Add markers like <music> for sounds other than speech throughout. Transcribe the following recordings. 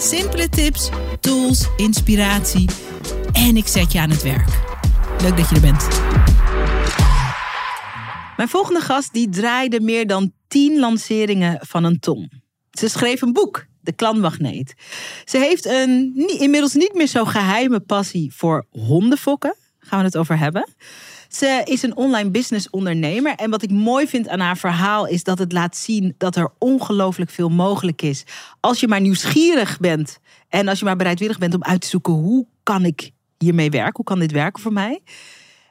Simpele tips, tools, inspiratie en ik zet je aan het werk. Leuk dat je er bent. Mijn volgende gast die draaide meer dan 10 lanceringen van een ton. Ze schreef een boek, De Klantmagneet. Ze heeft een inmiddels niet meer zo geheime passie voor hondenfokken. Gaan we het over hebben. Ze is een online business ondernemer. En wat ik mooi vind aan haar verhaal is dat het laat zien dat er ongelooflijk veel mogelijk is. Als je maar nieuwsgierig bent en als je maar bereidwillig bent om uit te zoeken hoe kan ik hiermee werken? Hoe kan dit werken voor mij?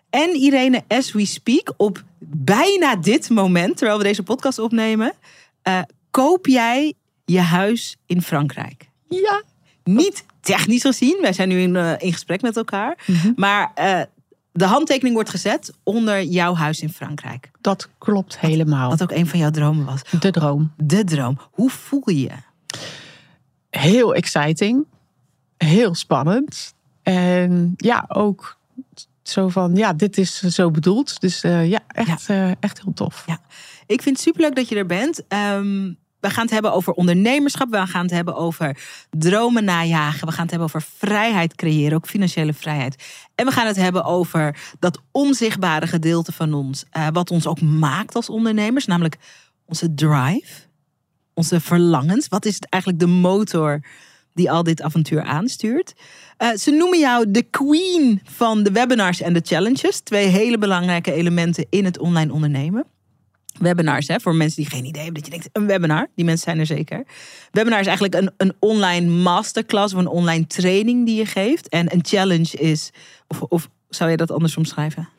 En Irene, as we speak, op bijna dit moment, terwijl we deze podcast opnemen, uh, koop jij je huis in Frankrijk? Ja. Niet technisch gezien, wij zijn nu in, uh, in gesprek met elkaar, mm-hmm. maar uh, de handtekening wordt gezet onder jouw huis in Frankrijk. Dat klopt helemaal. Wat ook een van jouw dromen was. De droom. De droom. Hoe voel je? Heel exciting. Heel spannend. En ja, ook zo van, ja, dit is zo bedoeld. Dus uh, ja, echt, ja. Uh, echt heel tof. Ja. Ik vind het superleuk dat je er bent. Um, we gaan het hebben over ondernemerschap. We gaan het hebben over dromen najagen. We gaan het hebben over vrijheid creëren, ook financiële vrijheid. En we gaan het hebben over dat onzichtbare gedeelte van ons, uh, wat ons ook maakt als ondernemers, namelijk onze drive, onze verlangens. Wat is eigenlijk de motor die al dit avontuur aanstuurt? Uh, ze noemen jou de queen van de webinars en de challenges. Twee hele belangrijke elementen in het online ondernemen webinars. Hè, voor mensen die geen idee hebben dat je denkt, een webinar. Die mensen zijn er zeker. Webinar is eigenlijk een, een online masterclass of een online training die je geeft. En een challenge is, of, of zou je dat anders omschrijven?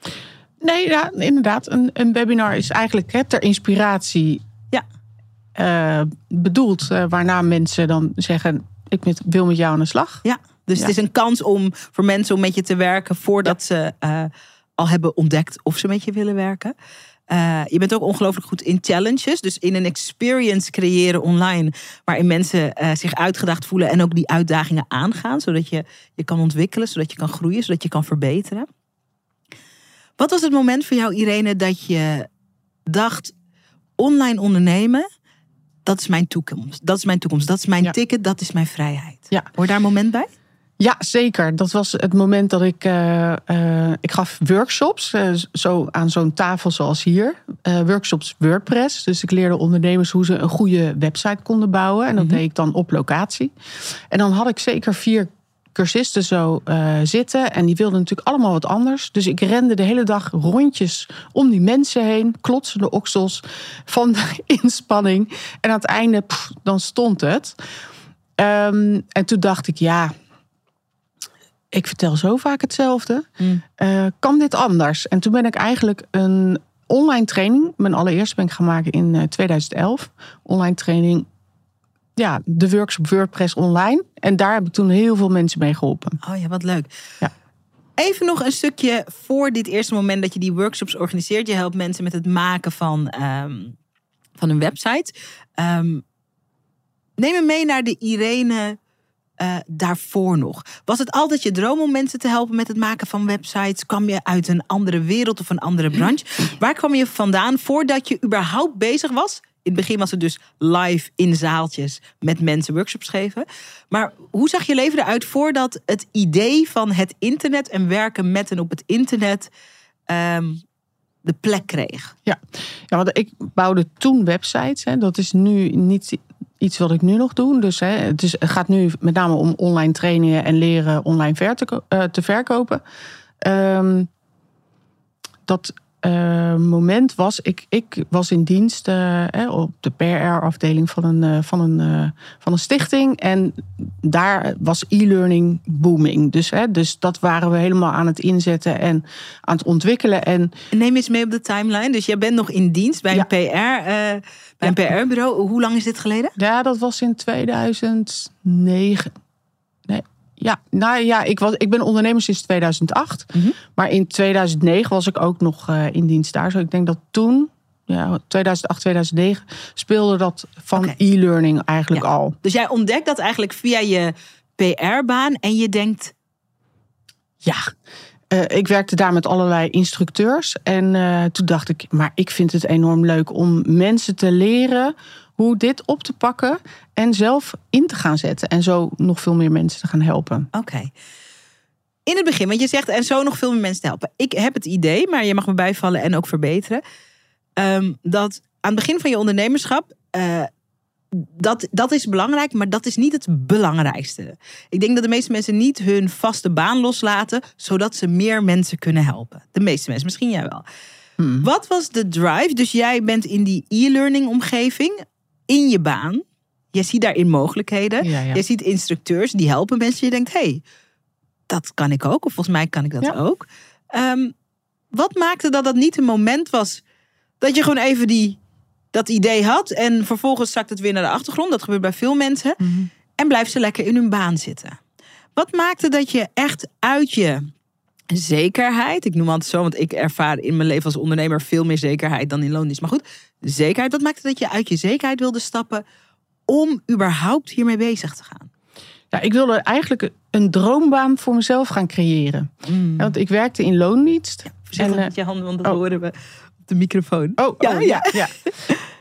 Nee, ja, inderdaad. Een, een webinar is eigenlijk hè, ter inspiratie ja. Uh, bedoeld. Uh, waarna mensen dan zeggen, ik met, wil met jou aan de slag. Ja, dus ja. het is een kans om voor mensen om met je te werken voordat ja. ze uh, al hebben ontdekt of ze met je willen werken. Uh, je bent ook ongelooflijk goed in challenges. Dus in een experience creëren online. Waarin mensen uh, zich uitgedaagd voelen en ook die uitdagingen aangaan. Zodat je je kan ontwikkelen, zodat je kan groeien, zodat je kan verbeteren. Wat was het moment voor jou, Irene, dat je dacht: online ondernemen, dat is mijn toekomst. Dat is mijn toekomst. Dat is mijn ja. ticket, dat is mijn vrijheid. Ja. Hoor daar een moment bij? Ja, zeker. Dat was het moment dat ik. Uh, uh, ik gaf workshops. Uh, zo aan zo'n tafel zoals hier. workshops WordPress. Dus ik leerde ondernemers hoe ze een goede website konden bouwen. En dat mm-hmm. deed ik dan op locatie. En dan had ik zeker vier cursisten zo zitten. En die wilden natuurlijk allemaal wat anders. Dus ik rende de hele dag rondjes om die mensen heen. Klotsende oksels van de <laughs> inspanning. En aan het einde, pff, dan stond het. Um, en toen dacht ik, ja ik vertel zo vaak hetzelfde. Mm. Uh, kan dit anders? En toen ben ik eigenlijk een online training, mijn allereerste ben ik gaan maken in uh, 2011. Online training, ja, de workshop WordPress online. En daar heb ik toen heel veel mensen mee geholpen. Oh ja, wat leuk. Ja. Even nog een stukje voor dit eerste moment dat je die workshops organiseert. Je helpt mensen met het maken van, um, van een website. Um, neem me mee naar de Irene uh, daarvoor nog? Was het altijd je droom om mensen te helpen met het maken van websites? Kwam je uit een andere wereld of een andere branche? Waar kwam je vandaan voordat je überhaupt bezig was? In het begin was het dus live in zaaltjes met mensen workshops geven. Maar hoe zag je leven eruit voordat het idee van het internet en werken met en op het internet um, de plek kreeg? Ja, ja want ik bouwde toen websites. Hè. Dat is nu niet iets wat ik nu nog doe. Dus hè, het, is, gaat nu met name om online trainingen en leren online ver te, te verkopen. Um, dat uh, moment was, ik, ik was in dienst uh, op de PR-afdeling van een, uh, van, een, van een stichting. En daar was e-learning booming. Dus, hè, dus dat waren we helemaal aan het inzetten en aan het ontwikkelen. En, Neem eens mee op de timeline. Dus jij bent nog in dienst bij een PR, bij een PR-bureau. Hoe lang is dit geleden? Ja, dat was in 2009. Ja, nou ja, ik, was, ik ben ondernemer sinds 2008. Mhm. Maar in 2009 was ik ook nog eh, in dienst daar. Zo ik denk dat toen, ja, 2008, 2009, speelde dat van e-learning eigenlijk Ja. al. Dus jij ontdekt dat eigenlijk via je PR-baan en je denkt, Ja, Eh, ik werkte daar met allerlei instructeurs. En eh, toen dacht ik, maar ik vind het enorm leuk om mensen te leren hoe dit op te pakken en zelf in te gaan zetten. En zo nog veel meer mensen te gaan helpen. oké. In het begin, want je zegt en zo nog veel meer mensen te helpen. Ik heb het idee, maar je mag me bijvallen en ook verbeteren. ehm, dat aan het begin van je ondernemerschap, eh, dat, dat is belangrijk, maar dat is niet het belangrijkste. Ik denk dat de meeste mensen niet hun vaste baan loslaten, zodat ze meer mensen kunnen helpen. De meeste mensen, misschien jij wel. Hmm. Wat was de drive? Dus jij bent in die e-learning omgeving, in je baan. Je ziet daarin mogelijkheden. Ja, ja. Je ziet instructeurs die helpen mensen. Je denkt, hé, hey, dat kan ik ook. Of volgens mij kan ik dat Ja. ook. Ehm, wat maakte dat dat niet een moment was dat je gewoon even die, dat idee had en vervolgens zakt het weer naar de achtergrond. Dat gebeurt bij veel mensen. Mhm. En blijft ze lekker in hun baan zitten. Wat maakte dat je echt uit je zekerheid, ik noem het zo, want ik ervaar in mijn leven als ondernemer veel meer zekerheid dan in loondienst. Maar goed, zekerheid, wat maakte dat je uit je zekerheid wilde stappen om überhaupt hiermee bezig te gaan? Ja, ik wilde eigenlijk een droombaan voor mezelf gaan creëren. Ja, Want ik werkte in loondienst. En, eh, met je handen, want dat oh. horen we op de microfoon. Oh, Ja, oh, ja. ja, ja.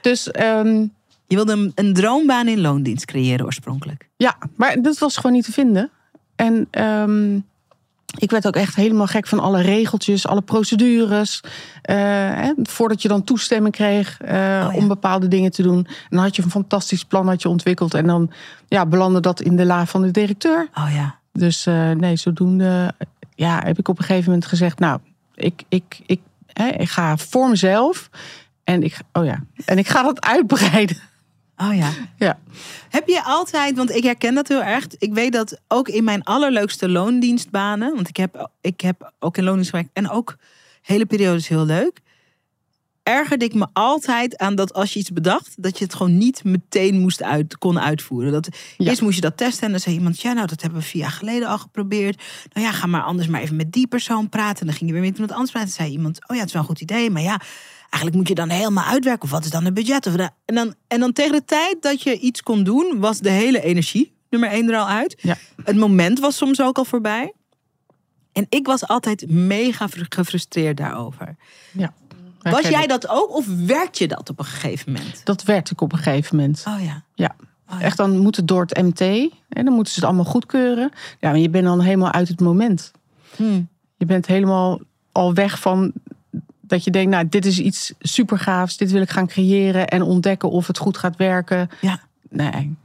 Dus ehm, Je wilde een, een droombaan in loondienst creëren oorspronkelijk. ja, maar dat was gewoon niet te vinden. En ehm, ik werd ook echt helemaal gek van alle regeltjes, alle procedures. Eh, hè, voordat je dan toestemming kreeg eh, Oh, ja. om bepaalde dingen te doen. En dan had je een fantastisch plan had je ontwikkeld. En dan ja, belandde dat in de la van de directeur. Oh ja. Dus eh, nee, zodoende ja, heb ik op een gegeven moment gezegd... nou, ik, ik, ik, hè, ik ga voor mezelf en ik, oh ja, en ik ga dat uitbreiden. Oh ja. Ja. Heb je altijd, want ik herken dat heel erg. Ik weet dat ook in mijn allerleukste loondienstbanen, want ik heb, ik heb ook in loondienst gewerkt en ook hele periodes heel leuk. Ergerde ik me altijd aan dat als je iets bedacht, dat je het gewoon niet meteen moest uit, kon uitvoeren. Dat, Ja. Eerst moest je dat testen en dan zei iemand, ja nou dat hebben we vier jaar geleden al geprobeerd. Nou ja, ga maar anders maar even met die persoon praten. En dan ging je weer met iemand anders praten. En zei iemand, oh ja het is wel een goed idee, maar ja, eigenlijk moet je dan helemaal uitwerken. Of wat is dan het budget? Of en, dan, en dan tegen de tijd dat je iets kon doen, was de hele energie, nummer één, er al uit. Ja. Het moment was soms ook al voorbij. En ik was altijd mega fr- gefrustreerd daarover. ja. Was jij dat ook of werd je dat op een gegeven moment? Dat werd ik op een gegeven moment. Oh ja. Ja. Oh ja. Echt, dan moet het door het MT. En dan moeten ze het allemaal goedkeuren. Ja, maar je bent dan helemaal uit het moment. Hm. Je bent helemaal al weg van dat je denkt, nou, dit is iets super gaafs. Dit wil ik gaan creëren en ontdekken of het goed gaat werken. Ja. Nee.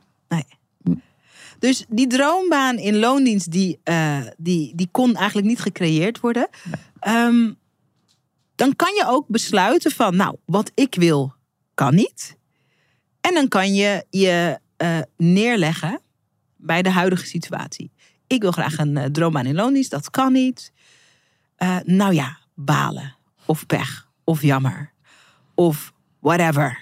Dus die droombaan in loondienst, die, eh, die, die kon eigenlijk niet gecreëerd worden. Ehm, dan kan je ook besluiten van, nou, wat ik wil, kan niet. En dan kan je je eh, neerleggen bij de huidige situatie. Ik wil graag een eh, droombaan in loondienst, dat kan niet. Nou ja, balen. Of pech. Of jammer. Of whatever.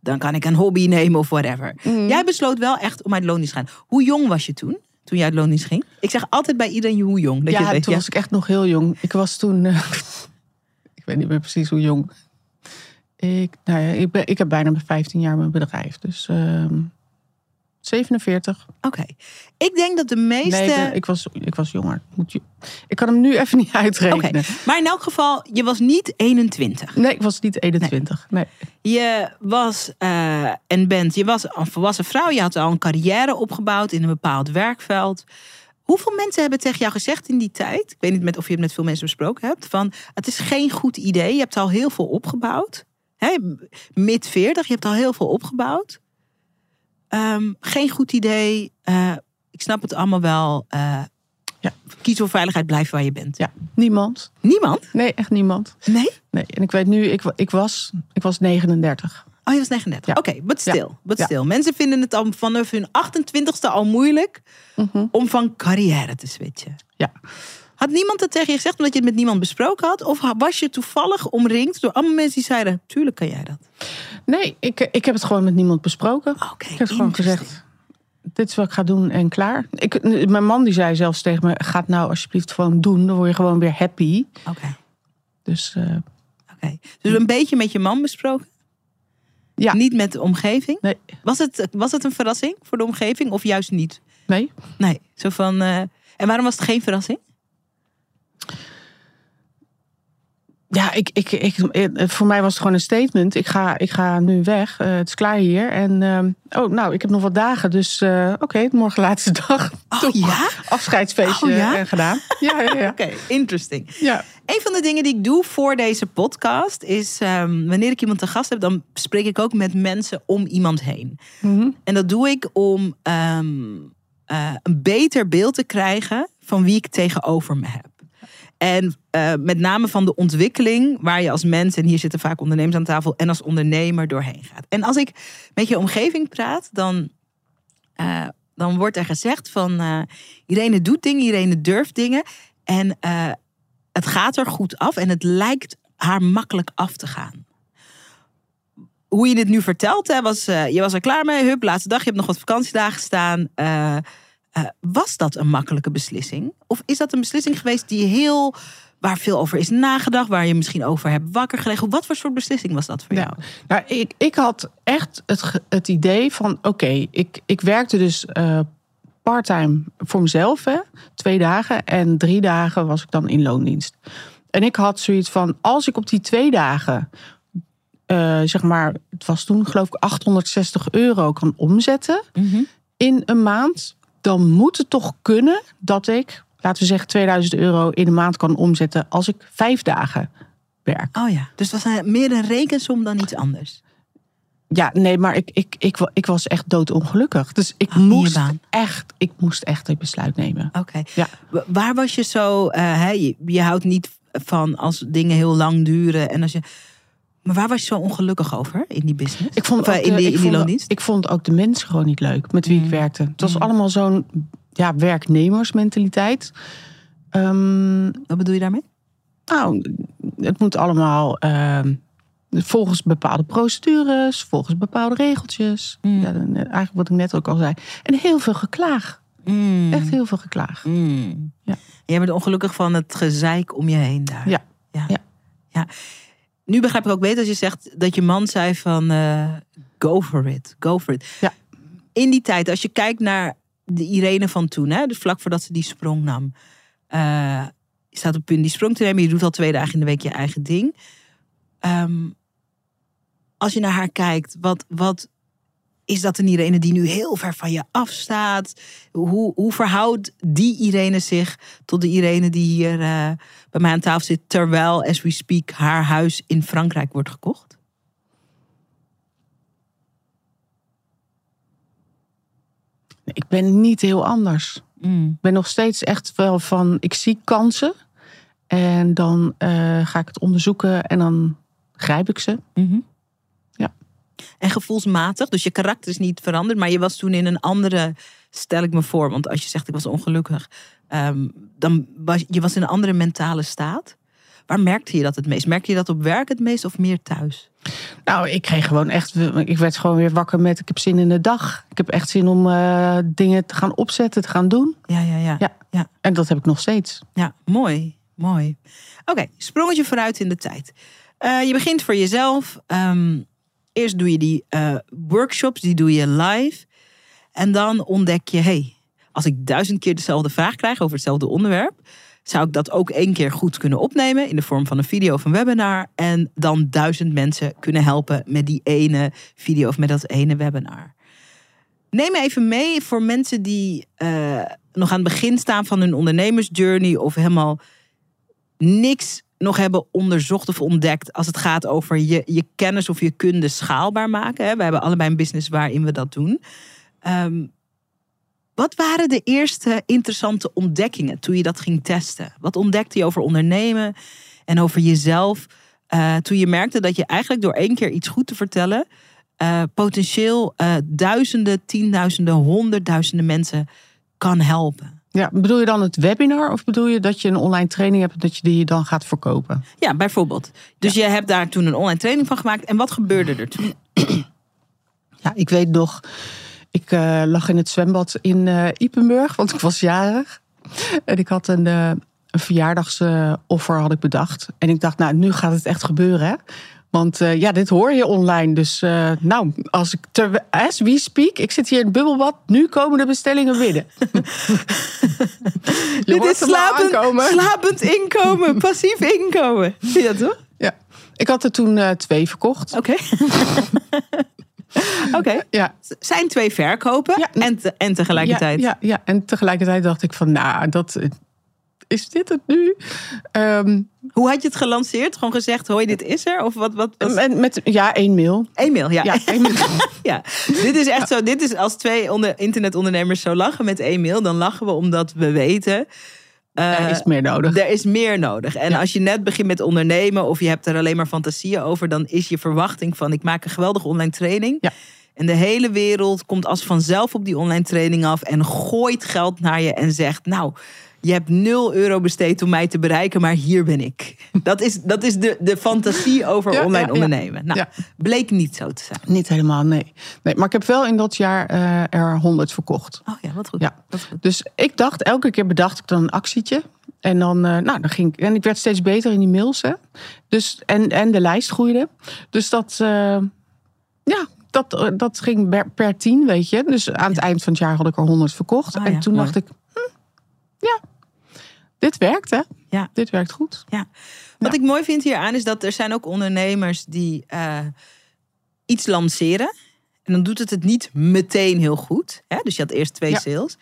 Dan kan ik een hobby nemen of whatever. Jij besloot wel echt om uit loondienst te gaan. Hoe jong was je toen? Toen je uit loondienst ging? Ik zeg altijd bij iedereen hoe jong. Dat je ja, weet, toen was ik echt nog heel jong. Ik was toen, eh, <laughs> ik weet niet meer precies hoe jong. Ik, nou ja, ik, ben, ik heb bijna 15 jaar mijn bedrijf. Dus ehm 47. Oké. Ik denk dat de meeste... Nee, ik, was, ik was jonger. Moet je, ik kan hem nu even niet Oké. uitrekenen. Maar in elk geval, je was niet 21. Nee, ik was niet 21. Nee. Je was eh, en bent, je was een volwassen vrouw. Je had al een carrière opgebouwd in een bepaald werkveld. Hoeveel mensen hebben tegen jou gezegd in die tijd? Ik weet niet met of je het met veel mensen besproken hebt. Van het is geen goed idee. Je hebt al heel veel opgebouwd. Hè, Mid 40, je hebt al heel veel opgebouwd. Ehm, geen goed idee. Eh, ik snap het allemaal wel. Eh, Ja. Kies voor veiligheid, blijf waar je bent. Ja, niemand. Niemand? Nee, echt niemand. Nee? Nee, en ik weet nu, ik, ik, was, ik was 39. Oh, je was 39. Ja. Oké, but stil. But stil. Mensen vinden het al vanaf hun 28ste al moeilijk Mhm. om van carrière te switchen. Ja. Had niemand het tegen je gezegd omdat je het met niemand besproken had? Of was je toevallig omringd door allemaal mensen die zeiden: Tuurlijk kan jij dat. Nee, ik, ik heb het gewoon met niemand besproken. Ik heb gewoon gezegd, dit is wat ik ga doen en klaar. Ik, mijn man die zei zelfs tegen me, ga het nou alsjeblieft gewoon doen. Dan word je gewoon weer happy. Oké. Dus eh, Oké. Dus een beetje met je man besproken? Ja. Niet met de omgeving? nee, Was het, was het een verrassing voor de omgeving of juist niet? nee. Nee. Zo van. eh, en waarom was het geen verrassing? Ja, ik, ik, ik, eh, voor mij was het gewoon een statement. Ik ga, ik ga nu weg. Eh, het is klaar hier. En ehm, oh, nou, ik heb nog wat dagen. Dus eh, oké, morgen laatste <laughs> dag. Oh Toch ja? Afscheidsfeestje Oh, ja? eh, gedaan. <laughs> Ja, ja, ja. Oké, interesting. ja. Een van de dingen die ik doe voor deze podcast is, ehm, wanneer ik iemand te gast heb, dan spreek ik ook met mensen om iemand heen. Mhm. En dat doe ik om ehm, eh, een beter beeld te krijgen van wie ik tegenover me heb. En eh, met name van de ontwikkeling waar je als mens, en hier zitten vaak ondernemers aan tafel, en als ondernemer doorheen gaat. En als ik met je omgeving praat, dan, eh, dan wordt er gezegd van Irene doet dingen, Irene durft dingen. En het gaat er goed af en het lijkt haar makkelijk af te gaan. Hoe je dit nu vertelt, hè, was, je was er klaar mee, hup, laatste dag, je hebt nog wat vakantiedagen staan. Eh, was dat een makkelijke beslissing? Of is dat een beslissing geweest die heel, waar veel over is nagedacht, waar je misschien over hebt wakker gelegen? Wat voor soort beslissing was dat voor jou? Ja. Nou, ik, ik had echt het, het idee van: oké, ik, ik werkte dus eh parttime voor mezelf, hè, twee dagen. En drie dagen was ik dan in loondienst. En ik had zoiets van: als ik op die twee dagen, eh, zeg maar, het was toen geloof ik 860 euro kan omzetten Mhm. in een maand, dan moet het toch kunnen dat ik, laten we zeggen, 2000 euro in een maand kan omzetten als ik vijf dagen werk. Oh ja, dus het was meer een rekensom dan iets anders. Ja, nee, maar ik, ik, ik, ik was echt doodongelukkig. Dus ik Ah, moest echt, ik moest echt een besluit nemen. Oké. Ja. Wa- Waar was je zo, je, je houdt niet van als dingen heel lang duren en als je. Maar waar was je zo ongelukkig over in die business? Ik vond, Of, eh, in de- die, ik, in die vond, ik vond ook de mensen gewoon niet leuk met wie Mm. ik werkte. Het was Mm. allemaal zo'n ja, werknemersmentaliteit. Ehm, Wat bedoel je daarmee? nou, het moet allemaal ehm, volgens bepaalde procedures, volgens bepaalde regeltjes. Mm. Ja, eh, eigenlijk wat ik net ook al zei. En heel veel geklaag. Mm. Echt heel veel geklaag. Mm. Ja. Jij bent ongelukkig van het gezeik om je heen daar. Ja. ja. Ja. Ja. Nu begrijp ik ook beter als je zegt dat je man zei van eh, go for it, go for it. Ja. In die tijd, als je kijkt naar de Irene van toen, hè, dus vlak voordat ze die sprong nam. eh, je staat op punt die sprong te nemen, je doet al twee dagen in de week je eigen ding. Ehm, als je naar haar kijkt, wat, wat is dat een Irene die nu heel ver van je afstaat? Hoe, hoe verhoudt die Irene zich tot de Irene die hier eh, bij mij aan tafel zit, terwijl, as we speak, haar huis in Frankrijk wordt gekocht? Ik ben niet heel anders. Ik ben nog steeds echt wel van, ik zie kansen. En dan eh, ga ik het onderzoeken en dan grijp ik ze. Mhm. Ja. En gevoelsmatig, dus je karakter is niet veranderd, maar je was toen in een andere, stel ik me voor, want als je zegt ik was ongelukkig, ehm, dan was je was in een andere mentale staat. Waar merkte je dat het meest? Merkte je dat op werk het meest of meer thuis? Nou, ik kreeg gewoon echt, ik werd gewoon weer wakker met, ik heb zin in de dag. Ik heb echt zin om eh, dingen te gaan opzetten, te gaan doen. Ja, ja, ja. Ja. ja. En dat heb ik nog steeds. Ja, mooi. Mooi. Oké, sprongetje vooruit in de tijd. Eh, je begint voor jezelf. Ehm, eerst doe je die eh, workshops, die doe je live. En dan ontdek je, hey, als ik duizend keer dezelfde vraag krijg over hetzelfde onderwerp, zou ik dat ook één keer goed kunnen opnemen in de vorm van een video of een webinar. En dan duizend mensen kunnen helpen met die ene video of met dat ene webinar. Neem even mee voor mensen die eh, nog aan het begin staan van hun ondernemersjourney of helemaal niks nog hebben onderzocht of ontdekt als het gaat over je, je kennis of je kunde schaalbaar maken. We hebben allebei een business waarin we dat doen. Ehm, wat waren de eerste interessante ontdekkingen toen je dat ging testen? Wat ontdekte je over ondernemen en over jezelf eh, toen je merkte dat je eigenlijk door één keer iets goed te vertellen eh, potentieel eh, duizenden, tienduizenden, honderdduizenden mensen kan helpen? Ja, bedoel je dan het webinar of bedoel je dat je een online training hebt dat je die dan gaat verkopen? Ja, bijvoorbeeld. Dus je hebt daar toen een online training van gemaakt. En wat gebeurde er toen? Ja, ik weet nog, ik uh, lag in het zwembad in uh, Ipenburg, want ik was jarig. En ik had een, uh, een verjaardagsoffer had ik bedacht. En ik dacht, nou, nu gaat het echt gebeuren. Hè? Want ja, dit hoor je online. Dus nou, als ik ter, as we speak, ik zit hier in het bubbelbad. Nu komen de bestellingen binnen. <laughs> dit is slapend, slapend inkomen, <laughs> passief inkomen. Ja, toch? Ja. Ik had er toen twee verkocht. Oké. <laughs> <laughs> Oké. Ja. Zijn twee verkopen ja. en, te, en tegelijkertijd. Ja, ja, ja, en tegelijkertijd dacht ik van, nou, dat, is dit het nu? Um, Hoe had je het gelanceerd? Gewoon gezegd, hoi, dit is er? Of wat? wat was... met, met, ja, één mail. Eén mail, ja. Ja, één mail. <laughs> ja. Dit is echt zo. Dit is als twee onder, internetondernemers zo lachen met één mail. Dan lachen we omdat we weten uh, er is meer nodig. Er is meer nodig. En als je net begint met ondernemen of je hebt er alleen maar fantasieën over, dan is je verwachting van ik maak een geweldige online training. Ja. En de hele wereld komt als vanzelf op die online training af en gooit geld naar je en zegt: Nou, je hebt 0 euro besteed om mij te bereiken, maar hier ben ik. Dat is, dat is de, de fantasie over online ondernemen. Nou, bleek niet zo te zijn. Niet helemaal, nee. nee. Maar ik heb wel in dat jaar uh, er 100 verkocht. Oh ja, wat goed. Ja. Wat goed. Dus ik dacht, elke keer bedacht ik dan een actietje. En dan, uh, nou, dan ging ik, en ik werd steeds beter in die mails. Hè. Dus, en, en de lijst groeide. Dus dat, uh, ja, dat, dat ging per, per tien, weet je. Dus aan het eind van het jaar had ik er 100 verkocht. Oh, en ja, toen mooi. dacht ik, hm, ja, dit werkt hè. Ja. Dit werkt goed. Ja. Wat ik mooi vind hieraan is dat er zijn ook ondernemers die uh, iets lanceren. En dan doet het het niet meteen heel goed. Hè? Dus je had eerst twee Ja. sales.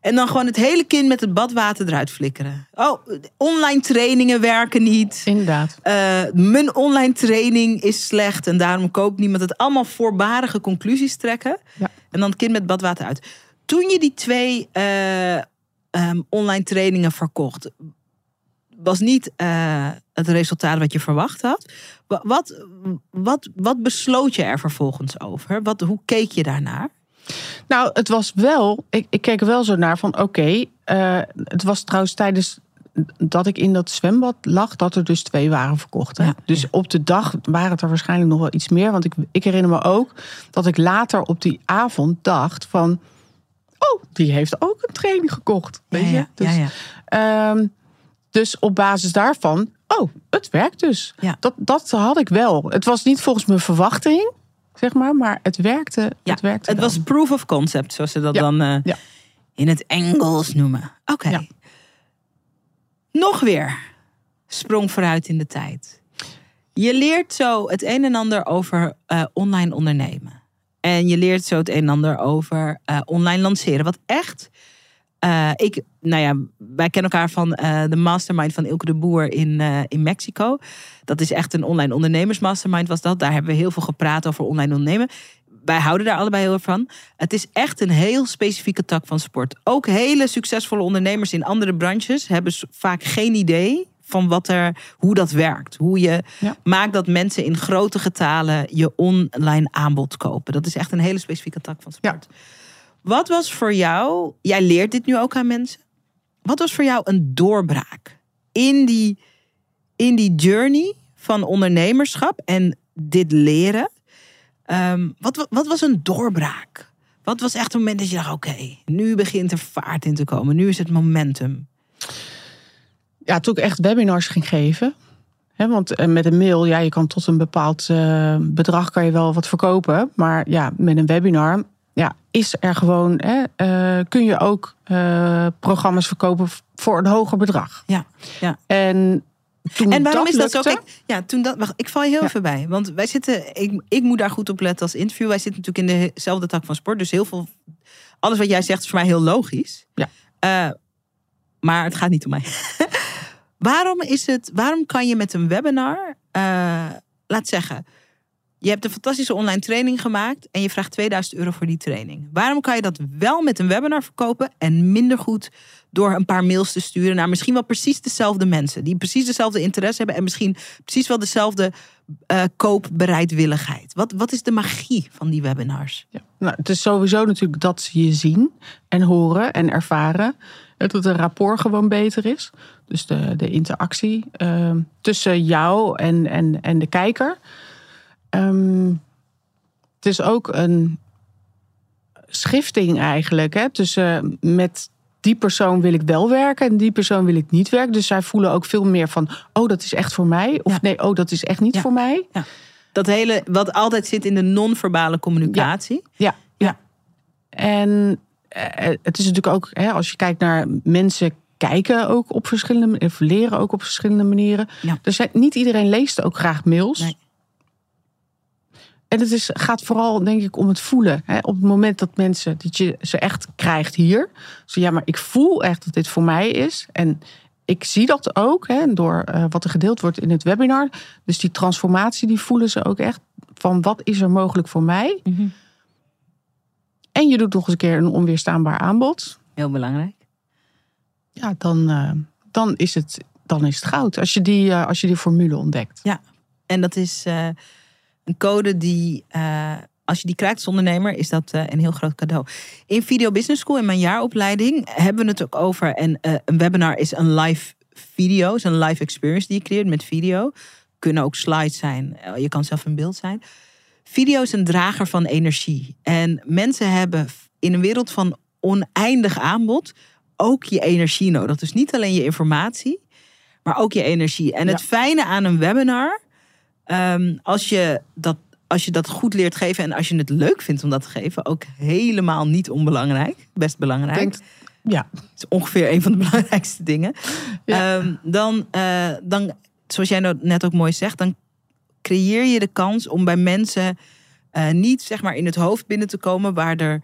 En dan gewoon het hele kind met het badwater eruit flikkeren. Oh, online trainingen werken niet. Inderdaad. Uh, mijn online training is slecht en daarom koopt niemand het. Allemaal voorbarige conclusies trekken. Ja. En dan het kind met badwater uit. Toen je die twee uh, um, online trainingen verkocht, was niet uh, het resultaat wat je verwacht had. Wat, wat, wat besloot je er vervolgens over? Wat, hoe keek je daarnaar? Nou, het was wel. Ik, ik keek wel zo naar van: oké. Okay, uh, het was trouwens tijdens dat ik in dat zwembad lag, dat er dus twee waren verkocht. Hè? Ja, dus ja. op de dag waren het er waarschijnlijk nog wel iets meer. Want ik, ik herinner me ook dat ik later op die avond dacht van. Oh, die heeft ook een training gekocht. Weet je? Ja, dus, ja, ja. um, dus op basis daarvan, oh, het werkt dus. Ja. Dat, dat had ik wel. Het was niet volgens mijn verwachting, zeg maar, maar het werkte. Ja, het werkte het dan. was proof of concept, zoals ze dat dan uh, ja. in het Engels noemen. Oké. Nog weer. Sprong vooruit in de tijd. Je leert zo het een en ander over uh, online ondernemen. En je leert zo het een en ander over uh, online lanceren. Wat echt. Uh, ik, nou ja, wij kennen elkaar van uh, de mastermind van Ilke de Boer in, in Mexico. Dat is echt een online ondernemersmastermind was dat. Daar hebben we heel veel gepraat over online ondernemen. Wij houden daar allebei heel erg van. Het is echt een heel specifieke tak van sport. Ook hele succesvolle ondernemers in andere branches hebben vaak geen idee van wat er, hoe dat werkt. Hoe je Ja. maakt dat mensen in grote getalen je online aanbod kopen. Dat is echt een hele specifieke tak van sport. Wat was voor jou, jij leert dit nu ook aan mensen. Wat was voor jou een doorbraak in die, in die journey van ondernemerschap en dit leren? Ehm, wat, wat was een doorbraak? Wat was echt een moment dat je dacht: oké, nu begint er vaart in te komen. Nu is het momentum. Ja, toen ik echt webinars ging geven. Hè, want eh, met een mail, ja, je kan tot een bepaald uh, bedrag kan je wel wat verkopen. Maar ja, met een webinar ja, is er gewoon, hè, uh, kun je ook uh, programma's verkopen voor een hoger bedrag. Ja, ja. En toen en waarom dat is dat lukte, zo? Kijk, ja, toen dat, wacht, ik val je heel Ja. even bij. Want wij zitten, ik, ik moet daar goed op letten als interview. Wij zitten natuurlijk in dezelfde tak van sport. Dus heel veel, alles wat jij zegt is voor mij heel logisch. Ja. Uh, maar het gaat niet om mij. <laughs> waarom is het, waarom kan je met een webinar, uh, laat zeggen, je hebt een fantastische online training gemaakt en je vraagt 2000 euro voor die training. Waarom kan je dat wel met een webinar verkopen en minder goed door een paar mails te sturen naar misschien wel precies dezelfde mensen die precies dezelfde interesse hebben en misschien precies wel dezelfde uh, koopbereidwilligheid? Wat, wat is de magie van die webinars? Ja. Nou, het is sowieso natuurlijk dat ze je zien en horen en ervaren. Dat het rapport gewoon beter is. Dus de, de interactie uh, tussen jou en, en, en de kijker. Um, het is ook een, schifting eigenlijk. Hè? Tussen met die persoon wil ik wel werken en die persoon wil ik niet werken. Dus zij voelen ook veel meer van, oh, dat is echt voor mij. Of Ja. nee, oh, dat is echt niet Ja. voor mij. Dat hele, wat altijd zit in de non-verbale communicatie. Ja, ja. En eh, het is natuurlijk ook, hè, als je kijkt naar mensen kijken ook op verschillende of leren ook op verschillende manieren. Ja. Er zijn, niet iedereen leest ook graag mails. Nee. En het is, gaat vooral, denk ik, om het voelen. Hè? Op het moment dat mensen, dat je ze echt krijgt hier. Zo ja, maar ik voel echt dat dit voor mij is. En ik zie dat ook hè, door eh, wat er gedeeld wordt in het webinar. Dus die transformatie, die voelen ze ook echt. Van wat is er mogelijk voor mij? En je doet nog eens een keer een onweerstaanbaar aanbod. Heel belangrijk. Ja, dan, eh, dan, is, het, dan is het goud. Als je die, eh, als je die formule ontdekt. En dat is eh, een code die, als je die krijgt als ondernemer, is dat een heel groot cadeau. In Video Business School, in mijn jaaropleiding, hebben we het ook over. En een webinar is een live video, is een live experience die je creëert met video. Kunnen ook slides zijn, je kan zelf een beeld zijn. Video is een drager van energie. En mensen hebben in een wereld van oneindig aanbod ook je energie nodig. Dus niet alleen je informatie, maar ook je energie. En het fijne aan een webinar, ehm, als, je dat, als je dat goed leert geven en als je het leuk vindt om dat te geven, ook helemaal niet onbelangrijk, best belangrijk. Denk, ja, Het is ongeveer een van de <laughs> belangrijkste dingen. Ja. Ehm, dan, eh, dan, zoals jij nou net ook mooi zegt, dan creëer je de kans om bij mensen eh, niet zeg maar in het hoofd binnen te komen waar er.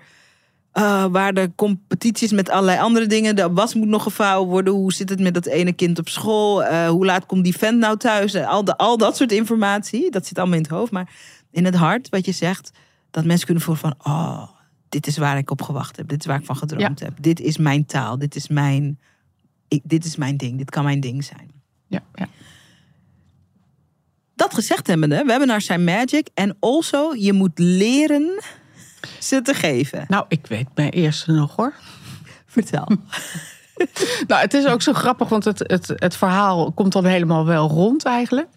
eh, waar er competities met allerlei andere dingen. De was moet nog gevouwen worden. Hoe zit het met dat ene kind op school? Eh, hoe laat komt die vent nou thuis? Al, de, al dat soort informatie. Dat zit allemaal in het hoofd. Maar in het hart, wat je zegt, dat mensen kunnen voelen van... Oh, dit is waar ik op gewacht heb. Dit is waar ik van gedroomd heb. Dit is mijn taal. Dit is mijn, ik, dit is mijn ding. Dit kan mijn ding zijn. ja, ja. Dat gezegd hebbende, webinars zijn magic. En also, je moet leren ze te geven. Nou, ik weet mijn eerste nog hoor. <laughs> Vertel. <laughs> Nou, het is ook zo grappig, want het, het, het verhaal komt dan helemaal wel rond eigenlijk.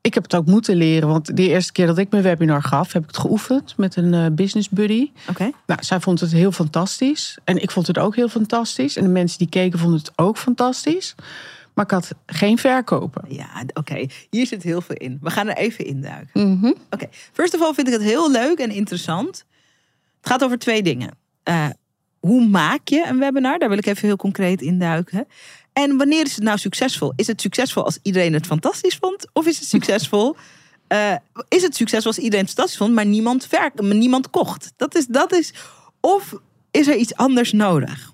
Ik heb het ook moeten leren, want de eerste keer dat ik mijn webinar gaf, heb ik het geoefend met een eh, business buddy. Oké. Nou, zij vond het heel fantastisch. En ik vond het ook heel fantastisch. En de mensen die keken vonden het ook fantastisch. Maar ik had geen verkopen. Ja, oké. Hier zit heel veel in. We gaan er even induiken. Oké. First of all vind ik het heel leuk en interessant. Het gaat over twee dingen. Eh, hoe maak je een webinar? Daar wil ik even heel concreet induiken. En wanneer is het nou succesvol? Is het succesvol als iedereen het fantastisch vond? Of is het <laughs> succesvol? eh, is het succesvol als iedereen het fantastisch vond, maar niemand, maar niemand kocht? Dat is, dat is. Of is er iets anders nodig?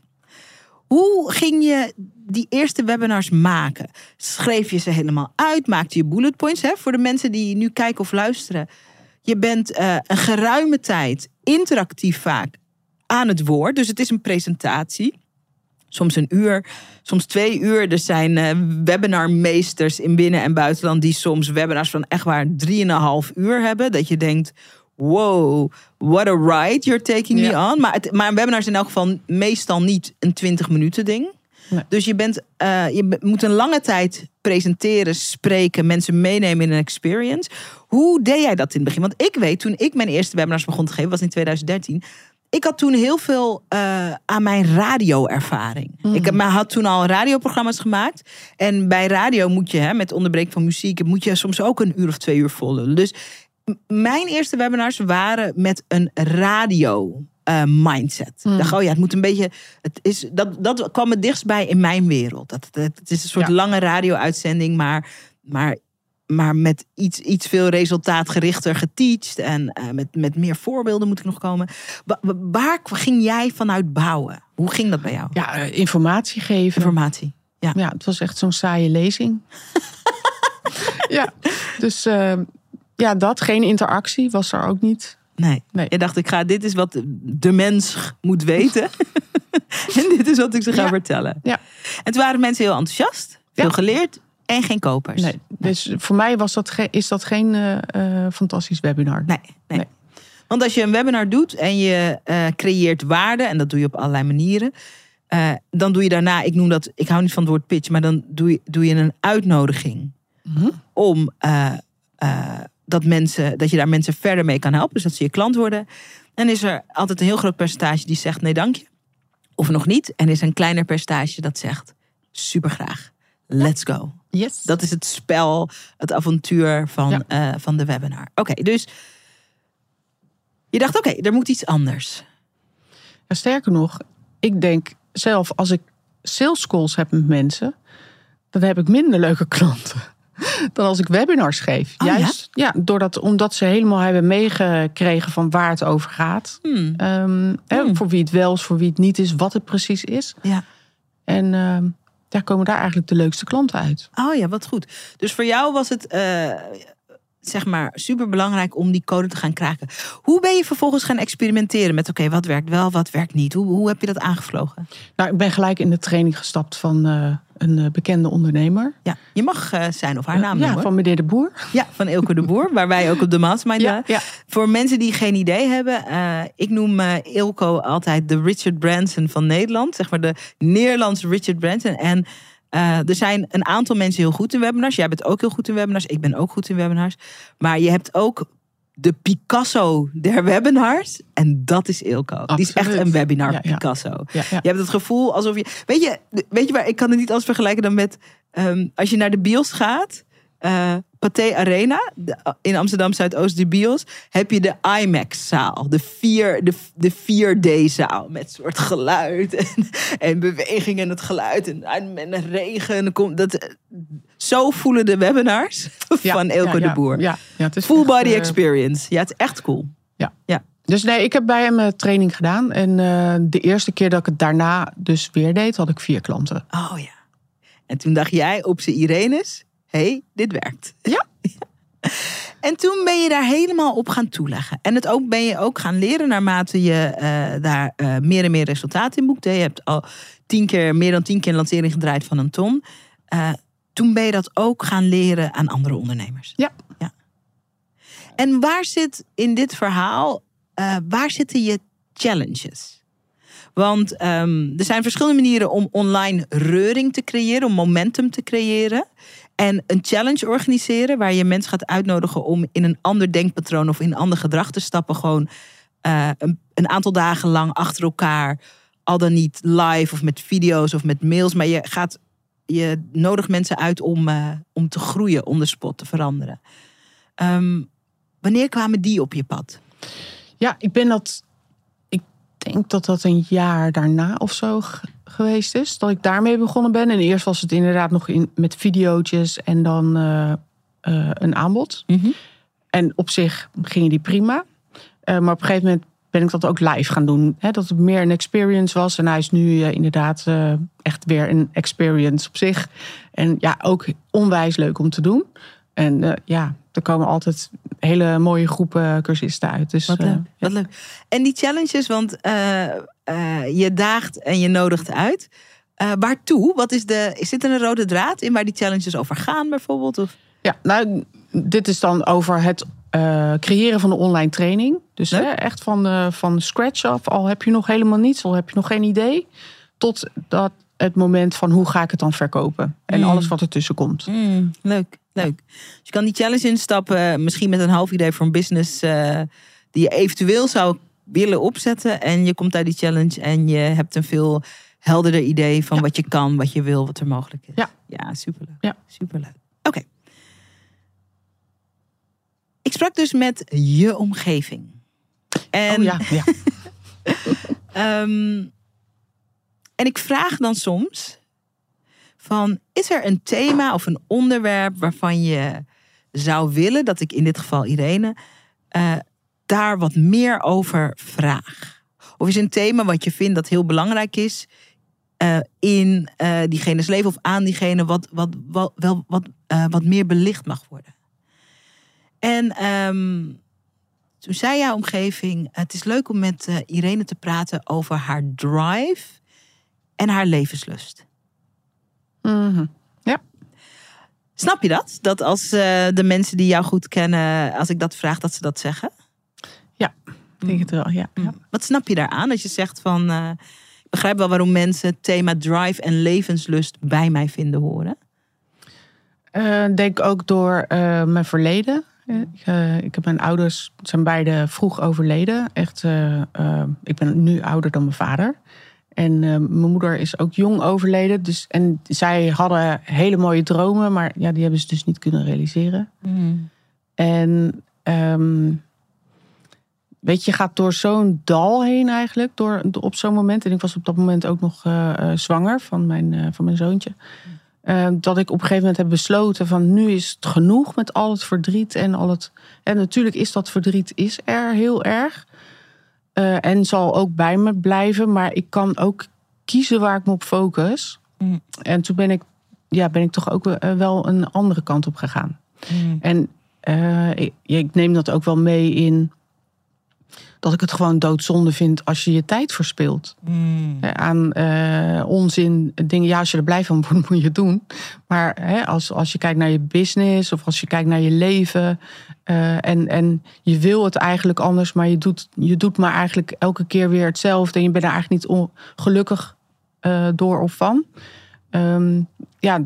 Hoe ging je die eerste webinars maken? Schreef je ze helemaal uit? Maakte je bullet points? Hè? Voor de mensen die nu kijken of luisteren. Je bent eh, een geruime tijd interactief vaak aan het woord. Dus het is een presentatie. Soms een uur, soms twee uur. Er zijn eh, webinarmeesters in binnen- en buitenland... die soms webinars van echt waar drieënhalf uur hebben. Dat je denkt, wow, what a ride you're taking me on. Maar, het, maar een webinar is in elk geval meestal niet een 20 minuten ding. Nee. Dus je, bent, eh, je moet een lange tijd presenteren, spreken, mensen meenemen in een experience. Hoe deed jij dat in het begin? Want ik weet, toen ik mijn eerste webinars begon te geven, was in 2013. Ik had toen heel veel eh, aan mijn radioervaring. Ik heb, maar had toen al radioprogramma's gemaakt. En bij radio moet je, hè, met onderbreken van muziek, moet je soms ook een uur of twee uur vol lullen. Dus mijn eerste webinars waren met een radio eh, mindset. Dacht, oh ja, het moet een beetje. Het is, dat, dat kwam het dichtst bij in mijn wereld. Dat, dat, het is een soort Ja. lange radio-uitzending, maar, maar, maar met iets, iets veel resultaatgerichter geteacht. En eh, met, met meer voorbeelden moet ik nog komen. Wa- wa- waar ging jij vanuit bouwen? Hoe ging dat bij jou? Ja, eh, informatie geven. Informatie. Ja. Ja, het was echt zo'n saaie lezing. <laughs> ja, dus ja, dat. Geen interactie was er ook niet. Nee. Nee. Je dacht, ik ga, dit is wat de mens moet weten. <laughs> <laughs> en dit is wat ik ze ga Ja. vertellen. Ja. En toen waren mensen heel enthousiast, veel Ja. geleerd en geen kopers. Nee, dus voor mij was dat is dat geen eh, eh, fantastisch webinar. Nee, nee. Nee. Want als je een webinar doet en je eh, creëert waarde, en dat doe je op allerlei manieren, dan doe je daarna, ik noem dat, ik hou niet van het woord pitch, maar dan doe je, doe je een uitnodiging Mhm. om dat, mensen, dat je daar mensen verder mee kan helpen, dus dat ze je klant worden. En is er altijd een heel groot percentage die zegt nee dank je. Of nog niet. En is een kleiner percentage dat zegt super graag. Let's go. Yes. Dat is het spel, het avontuur van, Ja. eh, van de webinar. Oké, dus je dacht oké, er moet iets anders. Ja, sterker nog, ik denk zelf als ik sales calls heb met mensen, dan heb ik minder leuke klanten dan als ik webinars geef. Oh? Juist, ja? doordat, omdat ze helemaal hebben meegekregen van waar het over gaat. Hmm, Ehm, Hmm. voor wie het wel is, voor wie het niet is, wat het precies is. Ja. En ehm, daar komen daar eigenlijk de leukste klanten uit. Oh ja, wat goed. Dus voor jou was het eh, zeg maar super belangrijk om die code te gaan kraken. Hoe ben je vervolgens gaan experimenteren met oké, wat werkt wel, wat werkt niet? Hoe, hoe heb je dat aangevlogen? Nou, ik ben gelijk in de training gestapt van eh, een eh, bekende ondernemer. Ja, je mag eh, zijn of haar naam ja, noemen. van meneer de Boer. Ja, van Ilke de Boer, waar wij ook op de Mastermind Ja, ja. Voor mensen die geen idee hebben, eh, ik noem eh, Ilko altijd de Richard Branson van Nederland. Zeg maar de Nederlandse Richard Branson. En er zijn een aantal mensen heel goed in webinars. Jij bent ook heel goed in webinars. Ik ben ook goed in webinars. Maar je hebt ook de Picasso der webinars. En dat is Ilko. Die is echt een webinar Ja. Picasso. Ja, ja. Je hebt het gevoel alsof je. Weet je, weet je waar? Ik kan het niet anders vergelijken dan met. ehm, als je naar de bios gaat. eh Pathé Arena. in Amsterdam Zuidoost, de bios. Heb je de IMAX-zaal. De, 4, de, de 4D-zaal. Met soort geluid. En, en beweging en het geluid. En, en regen. Dat, zo voelen de webinars <laughs> Ja, van Elke ja, ja. de Boer. Ja, ja, het is Full echt, body eh, experience. Ja, het is echt cool. Dus nee, ik heb bij hem een training gedaan. En eh, de eerste keer dat ik het daarna dus weer deed, had ik vier klanten. Oh ja. En toen dacht jij op z'n Irenes, hé, hey, dit werkt. <laughs> Ja. En toen ben je daar helemaal op gaan toeleggen. En het ook ben je ook gaan leren naarmate je eh, daar eh, meer en meer resultaten in boekte. Je hebt al tien keer, meer dan tien keer een lancering gedraaid van een ton. Eh, toen ben je dat ook gaan leren aan andere ondernemers. Ja. ja. En waar zit in dit verhaal, eh, waar zitten je challenges? Want ehm, er zijn verschillende manieren om online reuring te creëren, om momentum te creëren. En een challenge organiseren waar je mensen gaat uitnodigen om in een ander denkpatroon of in een ander gedrag te stappen. Gewoon eh, een, een aantal dagen lang achter elkaar, al dan niet live of met video's of met mails. Maar je gaat, je nodigt mensen uit om, eh, om te groeien, on the spot te veranderen. Ehm, wanneer kwamen die op je pad? Ja, ik ben dat. Ik denk dat dat een jaar daarna of zo geweest is. Dat ik daarmee begonnen ben. En eerst was het inderdaad nog in, met videootjes en dan eh, eh, een aanbod. En op zich gingen die prima. Maar op een gegeven moment ben ik dat ook live gaan doen. Hè, dat het meer een experience was. En hij is nu eh, inderdaad eh, echt weer een experience op zich. En ja, ook onwijs leuk om te doen. En eh, ja, er komen altijd hele mooie groepen cursisten uit. Dus, Wat leuk, wat leuk. En die challenges, want je daagt en je nodigt uit. Waartoe? Wat is de, is dit een rode draad in waar die challenges over gaan bijvoorbeeld? Of? Ja, nou, dit is dan over het eh, creëren van een online training. Dus hè, echt van, eh, van scratch af, al heb je nog helemaal niets, al heb je nog geen idee. Tot dat het moment van hoe ga ik het dan verkopen. En Mm. alles wat ertussen komt. Mm, leuk, leuk. Dus je kan die challenge instappen, misschien met een half idee voor een business eh, die je eventueel zou willen opzetten. En je komt uit die challenge en je hebt een veel helderder idee van Ja. wat je kan, wat je wil, wat er mogelijk is. Ja. ja superleuk. Ja. Superleuk. Oké. Ik sprak dus met je omgeving. En, oh ja, ja. <laughs> Ehm, en ik vraag dan soms van, is er een thema of een onderwerp waarvan je zou willen dat ik in dit geval Irene eh, daar wat meer over vraag? Of is een thema wat je vindt dat heel belangrijk is eh, in eh, diegene's leven of aan diegene wat, wat, wat, wel, wat, wat meer belicht mag worden? En ehm, toen zei jouw omgeving: Het is leuk om met eh, Irene te praten over haar drive en haar levenslust. Mhm. Snap je dat? Dat als eh, de mensen die jou goed kennen, als ik dat vraag, dat ze dat zeggen? Ik denk het wel, ja. ja. Wat snap je daaraan? Als je zegt van. eh, ik begrijp wel waarom mensen het thema drive en levenslust bij mij vinden horen. Eh, denk ook door mijn verleden. Uh, ik heb mijn ouders, zijn beide vroeg overleden. Echt, uh, uh, ik ben nu ouder dan mijn vader. En mijn moeder is ook jong overleden. Dus, en zij hadden hele mooie dromen, maar ja, die hebben ze dus niet kunnen realiseren. Mm. En um, weet je, je gaat door zo'n dal heen eigenlijk, door, op zo'n moment. En ik was op dat moment ook nog zwanger van mijn, van mijn zoontje. Uh, dat ik op een gegeven moment heb besloten van nu is het genoeg met al het verdriet en al het. En natuurlijk is dat verdriet is er heel erg. Uh, en zal ook bij me blijven. Maar ik kan ook kiezen waar ik me op focus. Mm. En toen ben ik, ja, ben ik toch ook wel een andere kant op gegaan. Mm. En uh, ik, ik, neem dat ook wel mee in dat ik het gewoon doodzonde vind als je je tijd verspilt. Mm. Aan uh, onzin dingen. Ja, als je er blij van wordt, <laughs> moet je het doen. Maar hè, als, als je kijkt naar je business of als je kijkt naar je leven. Uh, en, en je wil het eigenlijk anders, maar je doet, je doet maar eigenlijk elke keer weer hetzelfde. En je bent er eigenlijk niet ongelukkig uh, door of van. Um, ja,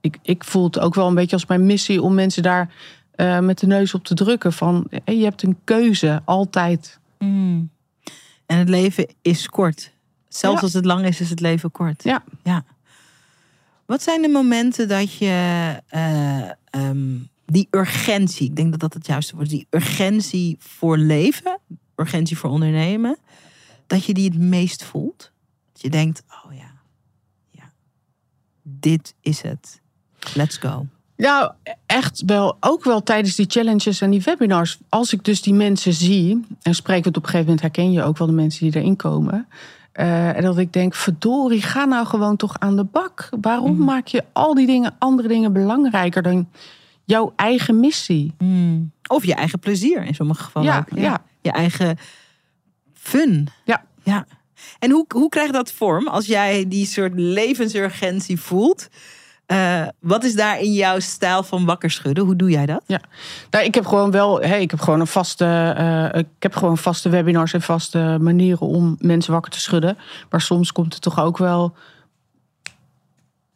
ik, ik voel het ook wel een beetje als mijn missie om mensen daar uh, met de neus op te drukken. Van je hebt een keuze, altijd. Mm. En het leven is kort. Zelfs Ja. als het lang is, is het leven kort. Ja. ja. Wat zijn de momenten dat je eh, ehm, die urgentie, ik denk dat dat het juiste wordt, die urgentie voor leven, urgentie voor ondernemen, dat je die het meest voelt? Dat je denkt, oh ja, ja, dit is het. Let's go. Nou, echt wel. Ook wel tijdens die challenges en die webinars. Als ik dus die mensen zie. En spreek het op een gegeven moment herken je ook wel de mensen die erin komen. Uh, en dat ik denk, verdorie, ga nou gewoon toch aan de bak. Waarom Mhm. maak je al die dingen, andere dingen belangrijker dan jouw eigen missie? Mm. Of je eigen plezier in sommige gevallen. Ja, ook. ja. Je eigen fun. Ja. ja. En hoe, hoe krijgt dat vorm als jij die soort levensurgentie voelt? Uh, wat is daar in jouw stijl van wakker schudden? Hoe doe jij dat? Ja, nou, ik heb gewoon wel, hey, ik heb gewoon een vaste, uh, ik heb gewoon vaste webinars en vaste manieren om mensen wakker te schudden. Maar soms komt het toch ook wel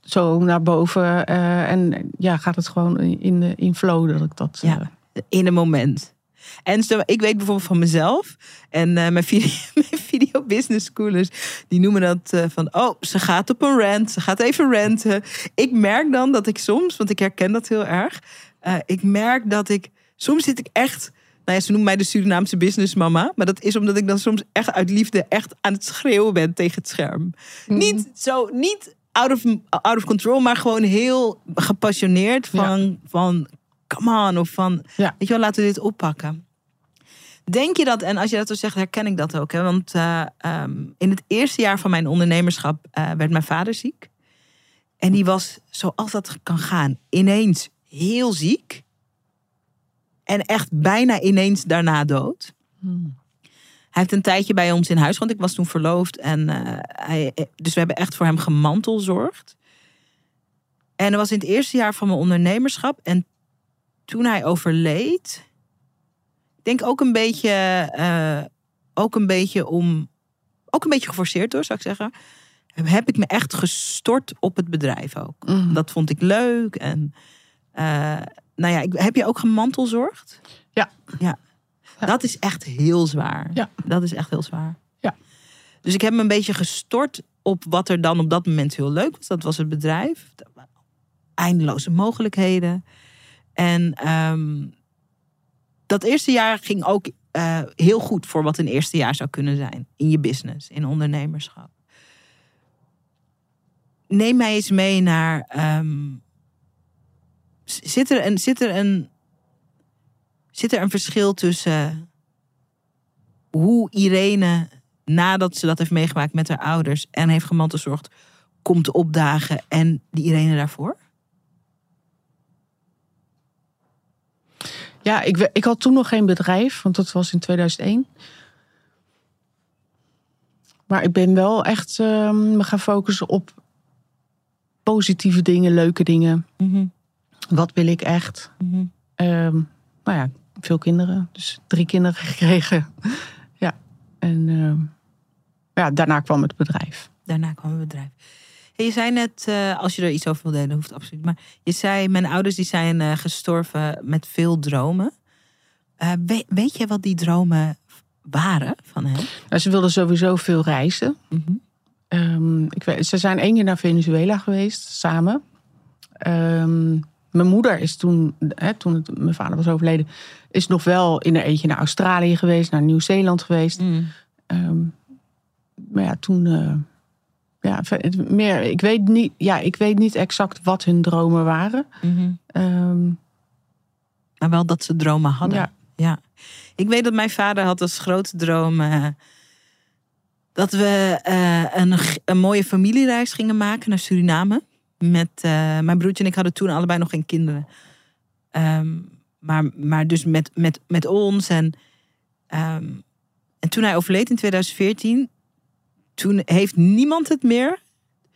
zo naar boven uh, en ja, gaat het gewoon in, in flow dat ik dat. Ja, in een moment. En zo, ik weet bijvoorbeeld van mezelf en uh, mijn, video, <laughs> mijn video business schoolers, die noemen dat uh, van, oh, ze gaat op een rant, ze gaat even ranten. Ik merk dan dat ik soms, want ik herken dat heel erg, uh, ik merk dat ik, soms zit ik echt, nou ja, ze noemen mij de Surinaamse businessmama, maar dat is omdat ik dan soms echt uit liefde echt aan het schreeuwen ben tegen het scherm. Mm. Niet zo, niet out of, out of control, maar gewoon heel gepassioneerd van, ja. van come on, of van, ja. weet je wel, laten we dit oppakken. Denk je dat, en als je dat zo zegt, herken ik dat ook. Hè? Want uh, um, in het eerste jaar van mijn ondernemerschap uh, werd mijn vader ziek. En die was, zoals dat kan gaan, ineens heel ziek. En echt bijna ineens daarna dood. Hmm. Hij heeft een tijdje bij ons in huis, want ik was toen verloofd. En uh, hij, dus we hebben echt voor hem gemantelzorgd. En dat was in het eerste jaar van mijn ondernemerschap. En toen hij overleed, ik denk ook een beetje, uh, ook een beetje om, ook een beetje geforceerd hoor, zou ik zeggen, heb ik me echt gestort op het bedrijf ook. Mm. Dat vond ik leuk en, uh, nou ja, ik, heb je ook gemantelzorgd? Ja. ja. Ja. Dat is echt heel zwaar. Ja. Dat is echt heel zwaar. Ja. Dus ik heb me een beetje gestort op wat er dan op dat moment heel leuk was. Dat was het bedrijf. Eindeloze mogelijkheden. En um, dat eerste jaar ging ook uh, heel goed voor wat een eerste jaar zou kunnen zijn. In je business, in ondernemerschap. Neem mij eens mee naar. Um, zit, er een, zit, er een, zit er een verschil tussen hoe Irene, nadat ze dat heeft meegemaakt met haar ouders en heeft gemantelzorgd, komt opdagen en die Irene daarvoor? Ja, ik, ik had toen nog geen bedrijf, want dat was in 2001. Maar ik ben wel echt uh, me gaan focussen op positieve dingen, leuke dingen. Mm -hmm. Wat wil ik echt? Mm -hmm. um, nou ja, veel kinderen. Dus drie kinderen <laughs> gekregen. ja. En uh, ja, daarna kwam het bedrijf. Daarna kwam het bedrijf. Hey, je zei net, uh, als je er iets over wil delen, hoeft absoluut. Maar je zei, mijn ouders die zijn uh, gestorven met veel dromen. Eh, weet, weet je wat die dromen waren van hem? Nou, ze wilden sowieso veel reizen. Mhm. Ehm, ik weet, ze zijn één keer naar Venezuela geweest, samen. Ehm, mijn moeder is toen, hè, toen het, mijn vader was overleden, is nog wel in een eentje naar Australië geweest, naar Nieuw-Zeeland geweest. Mm. Ehm, maar ja, toen. Ja, meer, ik, weet niet, ja, ik weet niet exact wat hun dromen waren. Mhm. Ehm, Maar wel dat ze dromen hadden. Ja. Ja. Ik weet dat mijn vader had als grote droom eh, dat we eh, een, een mooie familiereis gingen maken naar Suriname. Met eh, mijn broertje en ik hadden toen allebei nog geen kinderen. Ehm, maar, maar dus met, met, met ons. En, ehm, en toen hij overleed in 2014, toen heeft niemand het meer.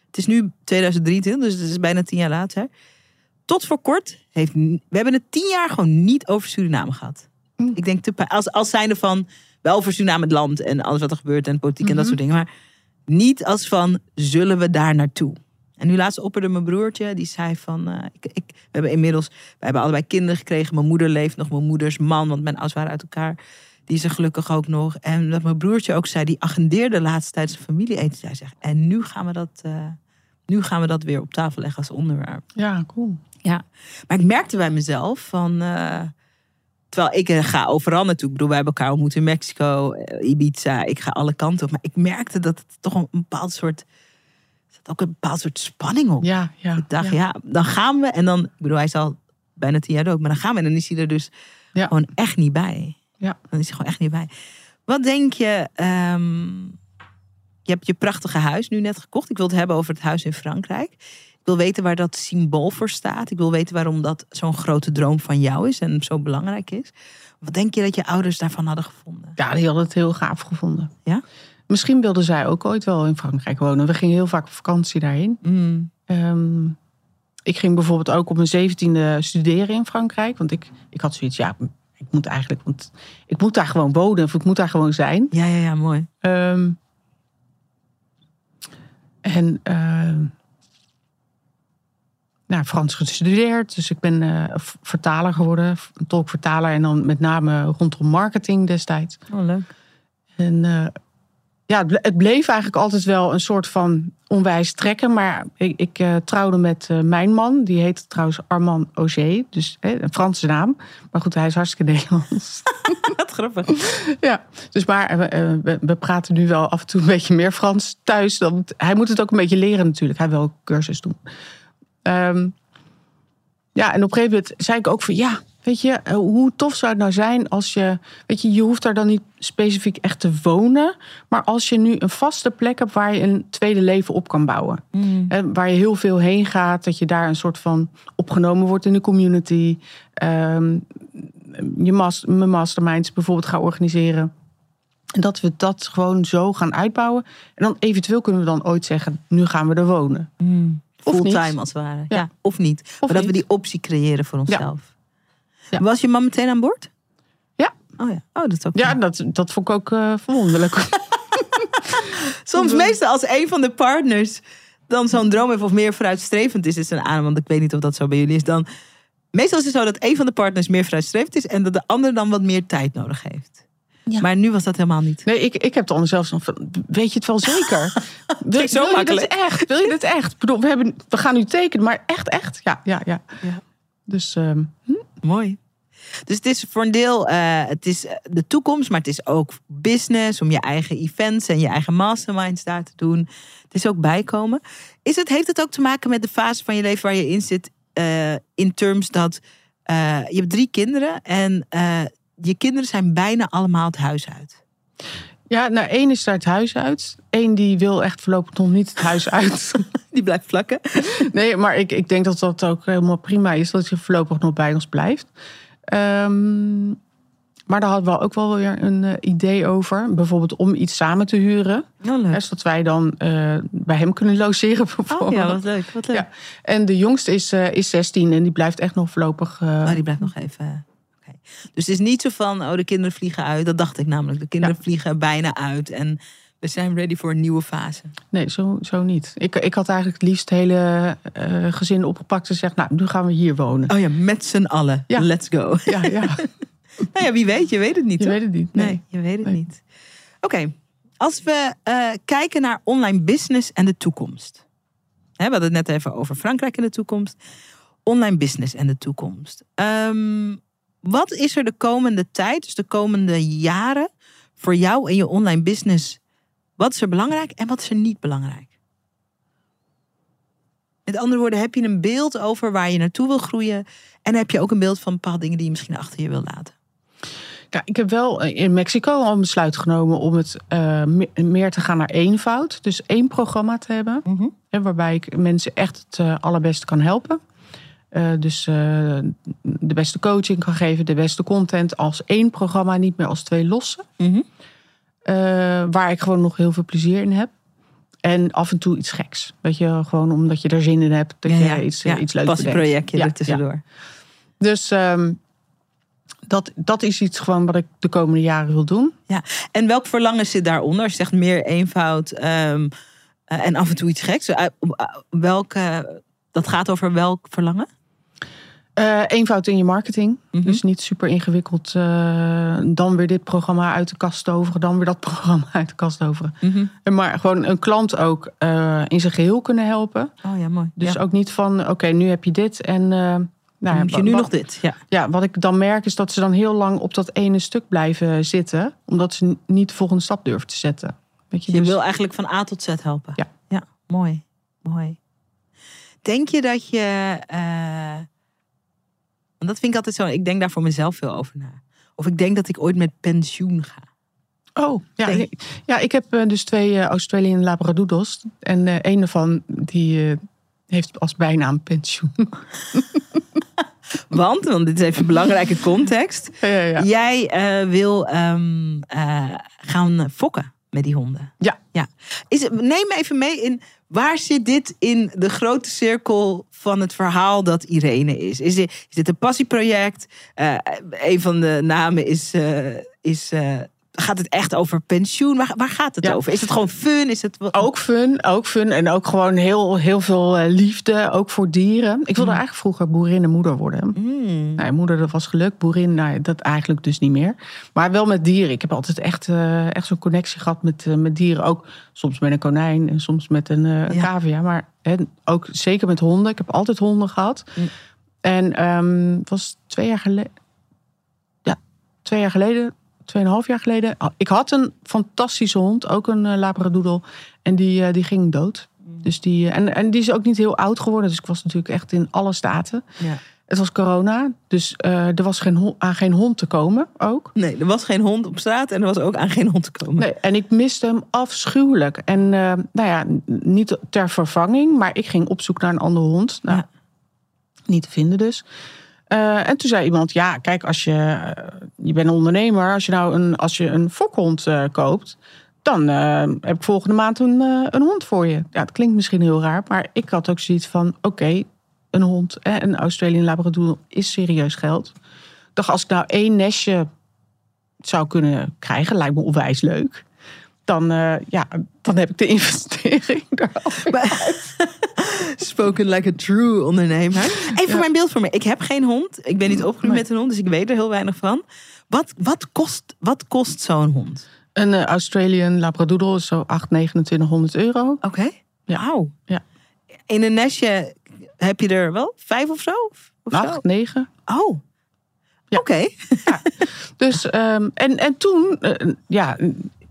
Het is nu 2023, dus het is bijna tien jaar later. Tot voor kort heeft. We hebben het tien jaar gewoon niet over Suriname gehad. Mm. Ik denk te, als, als zijnde van. Wel over Suriname het land en alles wat er gebeurt en politiek en dat Mhm. soort dingen. Maar niet als van zullen we daar naartoe? En nu laatst opperde mijn broertje, die zei van, eh, ik, ik, we hebben inmiddels, we hebben allebei kinderen gekregen. Mijn moeder leeft nog, mijn moeders man, want mijn ouders waren uit elkaar. Die is er gelukkig ook nog. En dat mijn broertje ook zei, die agendeerde laatst tijdens een familieeten. Hij zegt, en nu gaan we dat, eh, nu gaan we dat weer op tafel leggen als onderwerp. ja, cool. Maar ik merkte bij mezelf van. eh, terwijl ik eh, ga overal naartoe. Ik bedoel, wij hebben elkaar ontmoet in Mexico, Ibiza. Ik ga alle kanten op. Maar ik merkte dat het toch een bepaald soort. Zat ook een bepaald soort spanning op. Ja, ja. ik dacht, ja. ja. dan gaan we. En dan, ik bedoel, hij is al bijna tien jaar dood. Maar dan gaan we. En dan is hij er dus Ja. gewoon echt niet bij. Ja. Dan is hij gewoon echt niet bij. Wat denk je? ehm, je hebt je prachtige huis nu net gekocht. Ik wil het hebben over het huis in Frankrijk. Ik wil weten waar dat symbool voor staat. Ik wil weten waarom dat zo'n grote droom van jou is en zo belangrijk is. Wat denk je dat je ouders daarvan hadden gevonden? Ja, die hadden het heel gaaf gevonden. Ja? Misschien wilden zij ook ooit wel in Frankrijk wonen. We gingen heel vaak op vakantie daarheen. Mm, Ehm, ik ging bijvoorbeeld ook op mijn zeventiende studeren in Frankrijk. Want ik, ik had zoiets, ja, ik moet eigenlijk, want ik moet daar gewoon wonen of ik moet daar gewoon zijn. Ja, ja, ja, mooi. Ehm, en ehm, nou, Frans gestudeerd, dus ik ben eh, vertaler geworden, tolkvertaler en dan met name rondom marketing destijds. Oh, leuk. En eh, ja, het bleef eigenlijk altijd wel een soort van onwijs trekken. Maar ik, ik eh, trouwde met eh, mijn man. Die heet trouwens Armand Auger. Dus hè, een Franse naam. Maar goed, hij is hartstikke <laughs> Nederlands. Wat grappig. ja, dus maar eh, we, we praten nu wel af en toe een beetje meer Frans thuis. Dan, hij moet het ook een beetje leren natuurlijk. Hij wil ook cursus doen. Ehm, ja, en op een gegeven moment zei ik ook van ja, weet je, eh, hoe tof zou het nou zijn als je, weet je, je hoeft daar dan niet specifiek echt te wonen, maar als je nu een vaste plek hebt waar je een tweede leven op kan bouwen. Mm, Hè, waar je heel veel heen gaat, dat je daar een soort van opgenomen wordt in de community. Ehm, je mas, mijn masterminds bijvoorbeeld gaan organiseren. En dat we dat gewoon zo gaan uitbouwen. En dan eventueel kunnen we dan ooit zeggen, nu gaan we er wonen. mm. Of Fulltime niet. als het ware. Ja. Ja. of niet. Of maar dat we die optie creëren voor onszelf. Ja. Was je man meteen aan boord? Ja. Oh ja. Oh, dat is ook Ja, dat, dat vond ik ook eh, verwonderlijk. <laughs> Soms meestal als een van de partners dan zo'n droom heeft of meer vooruitstrevend is, is een aan, want ik weet niet of dat zo bij jullie is, dan meestal is het zo dat een van de partners meer vooruitstrevend is en dat de ander dan wat meer tijd nodig heeft. Ja. Maar nu was dat helemaal niet. Nee, ik, ik heb dan zelfs nog van, weet je het wel zeker? <laughs> Wil, zo je dit echt? Wil je dit echt? Bedoel, we, hebben, we gaan nu tekenen, maar echt, echt? Ja, ja, ja. Ja. Dus ehm, Mooi. Dus het is voor een deel eh, het is eh, de toekomst, maar het is ook business om je eigen events en je eigen masterminds daar te doen. Het is ook bijkomen. Is het, heeft het ook te maken met de fase van je leven waar je in zit, eh, in terms dat je hebt drie kinderen en je kinderen zijn bijna allemaal het huis uit. Ja, nou, één is daar het huis uit. Eén die wil echt voorlopig nog niet het huis <laughs> uit. Die blijft vlakken. nee, maar ik, ik denk dat dat ook helemaal prima is dat je voorlopig nog bij ons blijft. Ehm, maar daar hadden we ook wel weer een eh, idee over. Bijvoorbeeld om iets samen te huren. Oh. Hè, zodat wij dan eh, bij hem kunnen logeren <laughs> Oh bijvoorbeeld. ja, wat leuk. Wat leuk. Ja. En de jongste is, eh, is 16 en die blijft echt nog voorlopig. eh, Oh, die blijft nog even. Dus het is niet zo van, oh, de kinderen vliegen uit. Dat dacht ik namelijk. De kinderen vliegen bijna uit. En we zijn ready voor een nieuwe fase. Nee, zo, zo niet. Ik, ik had eigenlijk het liefst het hele eh, gezin opgepakt en gezegd, nou, nu gaan we hier wonen. Oh ja, met z'n allen. Ja. Let's go. <laughs> Ja, ja. <laughs> nou ja, wie weet, je weet het niet. Je toch? weet het niet. Nee, Nee. je weet het Nee. niet. Oké, als we eh, kijken naar online business en de toekomst. We hadden het net even over Frankrijk en de toekomst. Online business en de toekomst. Ehm, wat is er de komende tijd, dus de komende jaren, voor jou en je online business? Wat is er belangrijk en wat is er niet belangrijk? Met andere woorden, heb je een beeld over waar je naartoe wil groeien? En heb je ook een beeld van bepaalde dingen die je misschien achter je wil laten? Ja, ik heb wel eh, in Mexico al een besluit genomen om het eh, me- meer te gaan naar eenvoud. Dus één programma te hebben. Hè, waarbij ik mensen echt het eh, allerbeste kan helpen. Eh, dus eh, de beste coaching kan geven, de beste content als één programma, niet meer als twee losse. Mhm. Eh, waar ik gewoon nog heel veel plezier in heb. En af en toe iets geks. Weet je, gewoon omdat je er zin in hebt. Dat je iets, eh, iets leuks bedenkt. Passieprojectje Ja, er tussendoor. Dus ehm, dat, dat is iets gewoon wat ik de komende jaren wil doen. En welk verlangen zit daaronder? Als je zegt meer eenvoud ehm, eh, en af en toe iets geks. Welke, dat gaat over welk verlangen? Eh, eenvoud in je marketing. Mhm. Dus niet super ingewikkeld. eh, dan weer dit programma uit de kast toveren. Dan weer dat <laughs> programma uit de kast toveren. En Maar gewoon een klant ook eh, in zijn geheel kunnen helpen. Oh ja, mooi. Dus ja. ook niet van, oké, nu heb je dit. En eh, nou, Dan moet je nu wat, nog dit. Ja. Ja, wat ik dan merk is dat ze dan heel lang op dat ene stuk blijven zitten. Omdat ze niet de volgende stap durven te zetten. Weet je, Je dus- wil eigenlijk van A tot Z helpen. Ja. Ja, mooi. Mooi. Denk je dat je... want dat vind ik altijd zo... Ik denk daar voor mezelf veel over na. Of ik denk dat ik ooit met pensioen ga. Oh, ja, ik, ja, ik heb eh, dus twee eh, Australian Labradoodles. En eh een daarvan die heeft als bijnaam pensioen. <laughs> Want, want dit is even belangrijke context. <laughs> ja, ja, ja. Jij wil ehm, eh, gaan fokken met die honden. Ja. ja. Is neem me even mee in waar zit dit in de grote cirkel van het verhaal dat Irene is? Is dit, is een passieproject? Eh, een van de namen is. eh, is eh, gaat het echt over pensioen? Waar, waar gaat het Ja. over? Is het gewoon fun? Is het Ook fun, ook fun. En ook gewoon heel, heel veel eh, liefde, ook voor dieren. Ik wilde Mm. eigenlijk vroeger boerinnenmoeder worden. Mm. Nou, moeder, dat was gelukt. Boerin, nou, dat eigenlijk dus niet meer. Maar wel met dieren. Ik heb altijd echt, eh, echt zo'n connectie gehad met, eh, met dieren. Ook soms met een konijn en soms met een, Ja. cavia. Maar hè, ook zeker met honden. Ik heb altijd honden gehad. Mm. En ehm, het was twee jaar geleden. Ja, twee jaar geleden. Tweeënhalf jaar geleden. Ah, Ik had een fantastische hond. Ook een eh, labradoodle. En die, eh, die ging dood. Dus die, eh, en, en die is ook niet heel oud geworden. Dus ik was natuurlijk echt in alle staten. Ja. Het was corona, dus er was geen aan geen hond te komen ook. Nee, er was geen hond op straat en er was ook aan geen hond te komen. Nee, en ik miste hem afschuwelijk. En nou ja, niet ter vervanging, maar ik ging op zoek naar een andere hond. Nou, Ja. Niet te vinden dus. Eh, en toen zei iemand, ja, kijk, als je, eh, je bent een ondernemer, als je nou een, als je een fokhond eh, koopt, dan heb ik volgende maand een, een hond voor je. Ja, het klinkt misschien heel raar, maar ik had ook zoiets van, oké, een hond, eh, een Australian Labradoodle is serieus geld. Ik dacht, als ik nou één nestje zou kunnen krijgen, lijkt me onwijs leuk. Dan, eh, ja, dan heb ik de investering <laughs> er al. <laughs> Spoken like a true ondernemer. Even Ja. mijn beeld voor me. Ik heb geen hond. Ik ben niet opgegroeid Nee. met een hond, dus ik weet er heel weinig van. Wat, wat kost, wat kost zo'n hond? Een eh, Australian Labradoodle is zo 8, 2900 euro. Oké. Ja. Wauw. Ja. In een nestje heb je er wel vijf of zo? Of zo? 8, 9. Oh. Ja. Oké. <laughs> Dus, ehm, en, en toen, eh, ja,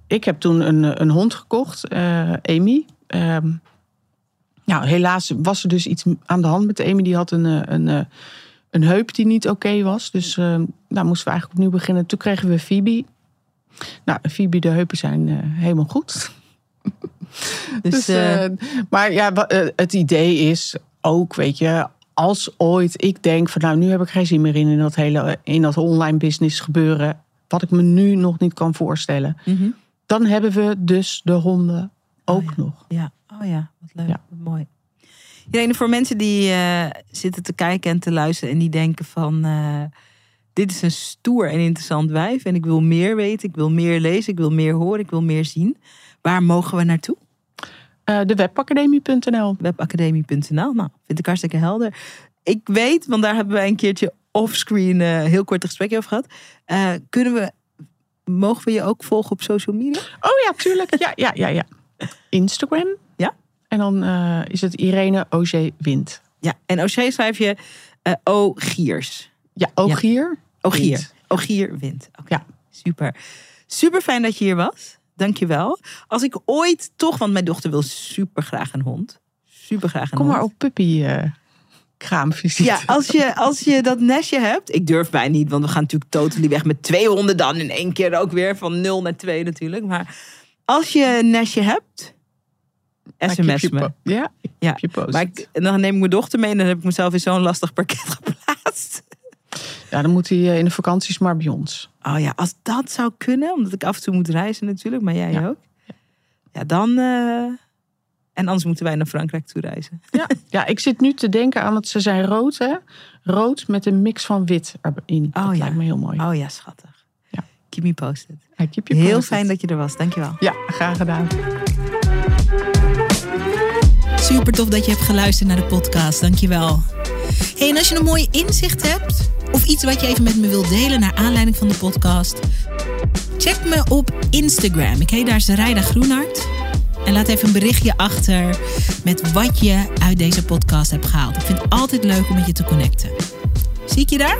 ik heb toen een, een hond gekocht, eh, Amy. Ehm, nou, helaas was er dus iets aan de hand met Amy. Die had een, eh, een, eh, een heup die niet oké was. Dus ehm nou moesten we eigenlijk opnieuw beginnen. Toen kregen we Phoebe. Nou, Phoebe, de heupen zijn helemaal goed. <laughs> Dus, Dus, maar ja, het idee is ook, weet je, als ooit ik denk van nou, nu heb ik geen zin meer in, in dat hele in dat online business gebeuren, wat ik me nu nog niet kan voorstellen, mhm. Dan hebben we dus de honden ook ja. nog. Ja, oh ja, wat leuk, Ja. wat mooi. Irene, voor mensen die eh, zitten te kijken en te luisteren en die denken van... eh, dit is een stoer en interessant wijf en ik wil meer weten, ik wil meer lezen, ik wil meer horen, ik wil meer zien. Waar mogen we naartoe? Eh, de webacademie.nl. Webacademie.nl. Nou, vind ik hartstikke helder. Ik weet, want daar hebben wij een keertje offscreen eh heel kort een gesprekje over gehad. Eh, kunnen we, mogen we je ook volgen op social media? Oh ja, tuurlijk. Ja, ja, ja, ja. Instagram. Ja. En dan eh, is het Irene OG Wind. Ja, en O'Shea schrijf je eh O Giers. Ja, Ogier. Ogier. Wind. Ogier wint. Oké, Ja. Super. Super fijn dat je hier was. Dankjewel. Als ik ooit toch, want mijn dochter wil super graag een hond. Super graag een Kom hond. maar op puppy eh kraamvisite. Ja, als je, als je dat nestje hebt. Ik durf bijna niet, want we gaan natuurlijk totally weg met twee honden dan. In één keer ook weer van nul naar twee natuurlijk. Maar als je een nestje hebt, sms me. Ja, Ja. Maar ik, en dan neem ik mijn dochter mee en dan heb ik mezelf in zo'n lastig parket <laughs> geplaatst. Ja, dan moet hij eh, in de vakanties maar bij ons. Oh ja, als dat zou kunnen, omdat ik af en toe moet reizen natuurlijk, maar jij Ja. ook. Ja, dan. eh, en anders moeten wij naar Frankrijk toe reizen. Ja. <laughs> ja, ik zit nu te denken aan, want ze zijn rood, hè? Rood met een mix van wit erin. Oh, dat ja. lijkt me heel mooi. Oh ja, schattig. Ja. Keep me posted. Ja, keep you Heel fijn dat je er was. Dankjewel. Ja, graag gedaan. Super tof dat je hebt geluisterd naar de podcast. Dankjewel. Hey, en als je een mooi inzicht hebt of iets wat je even met me wilt delen naar aanleiding van de podcast, check me op Instagram. Ik heet daar Zerijda Groenhart. En laat even een berichtje achter met wat je uit deze podcast hebt gehaald. Ik vind het altijd leuk om met je te connecten. Zie ik je daar?